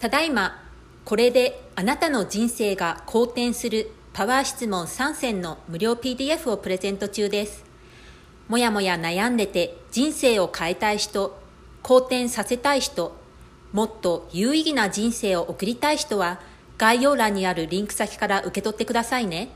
ただいまこれであなたの人生が好転するパワー質問3選の無料 PDF をプレゼント中ですもやもや悩んでて人生を変えたい人好転させたい人もっと有意義な人生を送りたい人は概要欄にあるリンク先から受け取ってくださいね。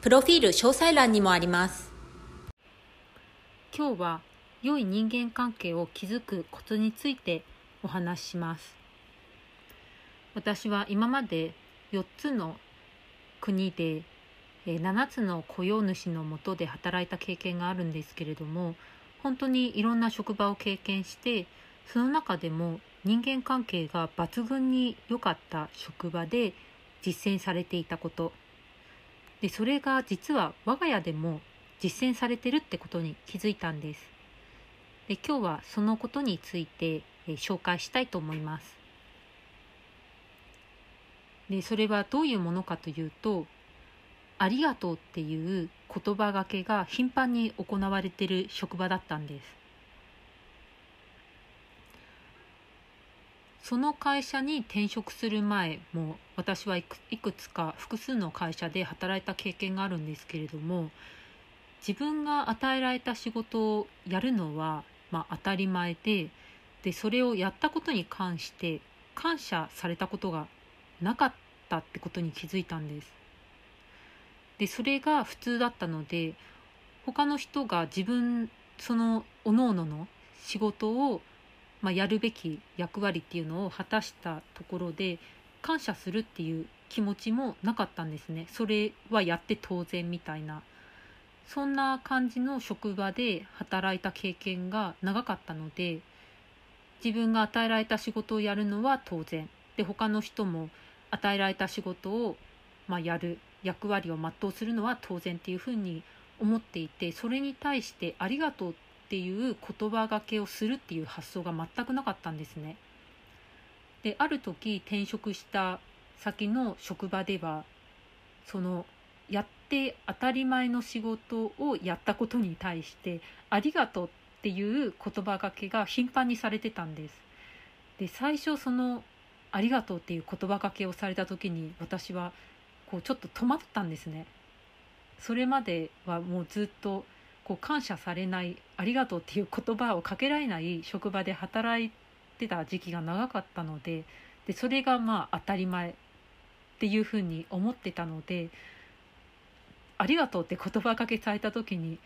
プロフィール詳細欄にもあります。今日は良い人間関係を築くコツについてお話しします。私は今まで4つの国で7つの雇用主のもとで働いた経験があるんですけれども本当にいろんな職場を経験してその中でも人間関係が抜群に良かった職場で実践されていたこと。でそれが実は我が家でも実践されてるってことに気づいたんです。で今日はそのことについて、紹介したいと思います。でそれはどういうものかというと「ありがとう」っていう言葉がけが頻繁に行われてる職場だったんです。その会社に転職する前も私はいくいくつか複数の会社で働いた経験があるんですけれども自分が与えられた仕事をやるのは、まあ、当たり前ででそれをやったことに関して感謝されたことがなかったってことに気づいたんです。でそれが普通だったので他の人が自分その各々の仕事をまあ、やるべき役割っていうのを果たしたところで感謝するっていう気持ちもなかったんですね。それはやって当然みたいな。そんな感じの職場で働いた経験が長かったので自分が与えられた仕事をやるのは当然。で他の人も与えられた仕事を、まあ、やる役割を全うするのは当然っていうふうに思っていてそれに対してありがとうっていう言葉がけをするっていう発想が全くなかったんですね。である時転職した先の職場ではそのやって当たり前の仕事をやったことに対して「ありがとう」っていう言葉がけが頻繁にされてたんです。で最初その「ありがとう」っていう言葉がけをされた時に私はこうちょっと止まったんですね。それまではもうずっとこう感謝されないありがとうっていう言葉をかけられない職場で働いてた時期が長かったのででそれがまあ当たり前っていうふうに思ってたのでありがとうって言葉かけされた時に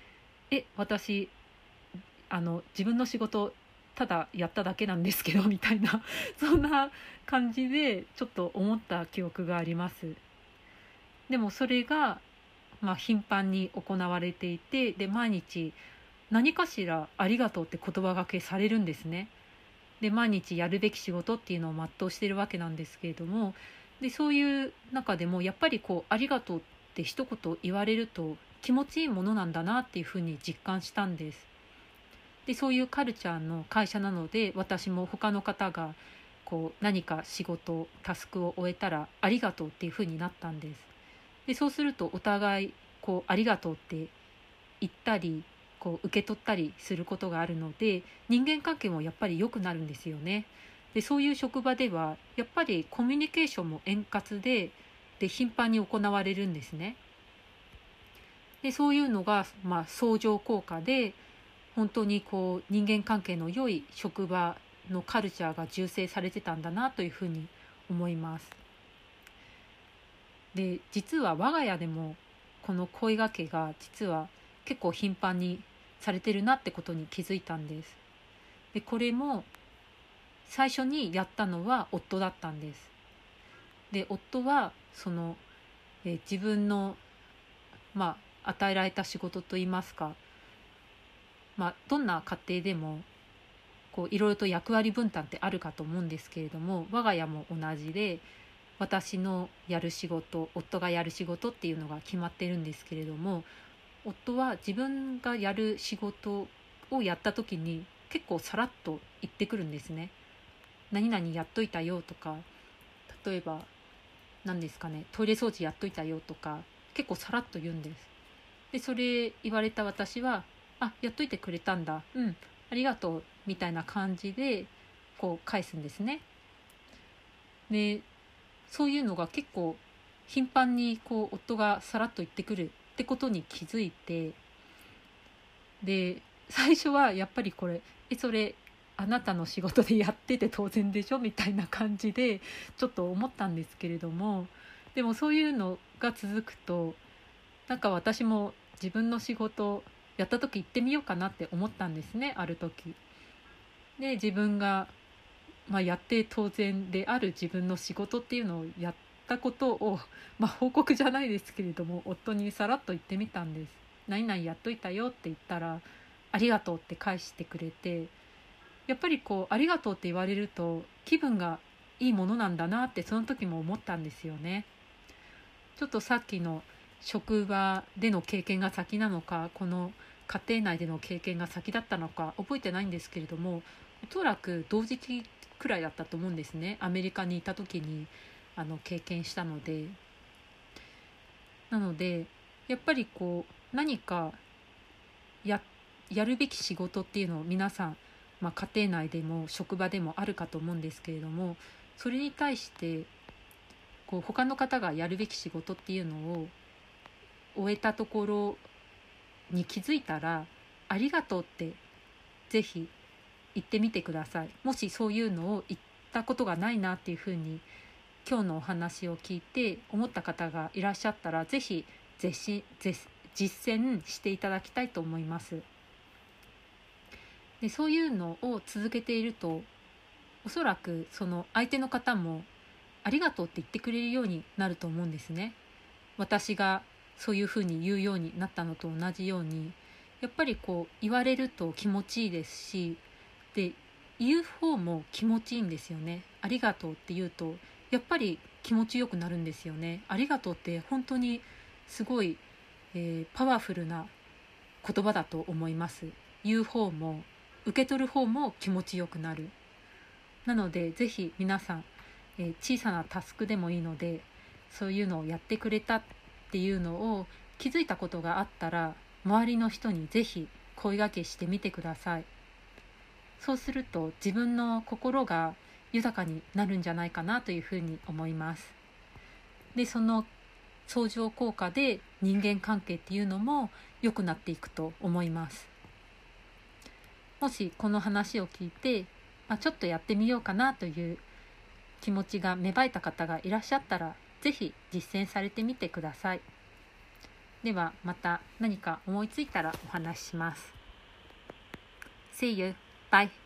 え私あの自分の仕事ただやっただけなんですけどみたいな そんな感じでちょっと思った記憶があります。でもそれがまあ、頻繁に行われていてで毎日何かしら「ありがとう」って言葉がけされるんですね。で毎日やるべき仕事っていうのを全うしてるわけなんですけれどもでそういう中でもやっぱりこう「ありがとう」って一言言われると気持ちいいものなんだなっていうふうに実感したんです。でそういうカルチャーの会社なので私も他の方がこう何か仕事タスクを終えたら「ありがとう」っていうふうになったんです。でそうするとお互いこうありがとうって言ったりこう受け取ったりすることがあるので人間関係もやっぱり良くなるんですよね。でそういう職場ではやっぱりコミュニケーションも円滑でで頻繁に行われるんですね。でそういうのが、まあ、相乗効果で本当にこう人間関係の良い職場のカルチャーが重成されてたんだなというふうに思います。で実は我が家でもこの声がけが実は結構頻繁にされてるなってことに気づいたんです。でこれも最初にやったのは夫だったんです。で夫はその、え自分のまあ与えられた仕事といいますか、まあ、どんな家庭でもこういろいろと役割分担ってあるかと思うんですけれども我が家も同じで私のやる仕事夫がやる仕事っていうのが決まってるんですけれども夫は自分がやる仕事をやった時に結構さらっと言ってくるんですね。何々やっといたよとか例えば何ですかねトイレ掃除やっといたよとか結構さらっと言うんです。でそれ言われた私は「あやっといてくれたんだうんありがとう」みたいな感じでこう返すんですね。でそういうのが結構頻繁にこう夫がさらっと言ってくるってことに気づいてで最初はやっぱりこれえそれあなたの仕事でやってて当然でしょみたいな感じでちょっと思ったんですけれどもでもそういうのが続くとなんか私も自分の仕事やった時行ってみようかなって思ったんですねある時。で自分が、まあ、やって当然である自分の仕事っていうのをやったことを、まあ、報告じゃないですけれども夫にさらっと言ってみたんです。何々やっといたよって言ったらありがとうって返してくれてやっぱりこうありがとうって言われると気分がいいものなんだなってその時も思ったんですよね。ちょっとさっきの職場での経験が先なのかこの家庭内での経験が先だったのか覚えてないんですけれどもおそらく同時期くらいだったと思うんですね。アメリカにいた時にあの経験したので。なのでやっぱりこう何かやるべき仕事っていうのを皆さん、まあ、家庭内でも職場でもあるかと思うんですけれどもそれに対してこう他の方がやるべき仕事っていうのを終えたところに気づいたら「ありがとう」って是非言ってみてください。もしそういうのを言ったことがないなっていうふうに今日のお話を聞いて思った方がいらっしゃったら是非実践していただきたいと思います。でそういうのを続けているとおそらくその相手の方もありがとうって言ってくれるようになると思うんですね。私がそういうふうに言うようになったのと同じようにやっぱりこう言われると気持ちいいですしで言う方も気持ちいいんですよね。ありがとうって言うとやっぱり気持ちよくなるんですよね。ありがとうって本当にすごい、えー、パワフルな言葉だと思います。言う方も受け取る方も気持ちよくなる。なので是非皆さん、えー、小さなタスクでもいいのでそういうのをやってくれたっていうのを気づいたことがあったら周りの人に是非声がけしてみてください。そうすると自分の心が豊かになるんじゃないかなというふうに思います。でその相乗効果で人間関係っていうのも良くなっていくと思います。もしこの話を聞いて、あ、ちょっとやってみようかなという気持ちが芽生えた方がいらっしゃったらぜひ実践されてみてください。ではまた何か思いついたらお話しします。See you. Bye.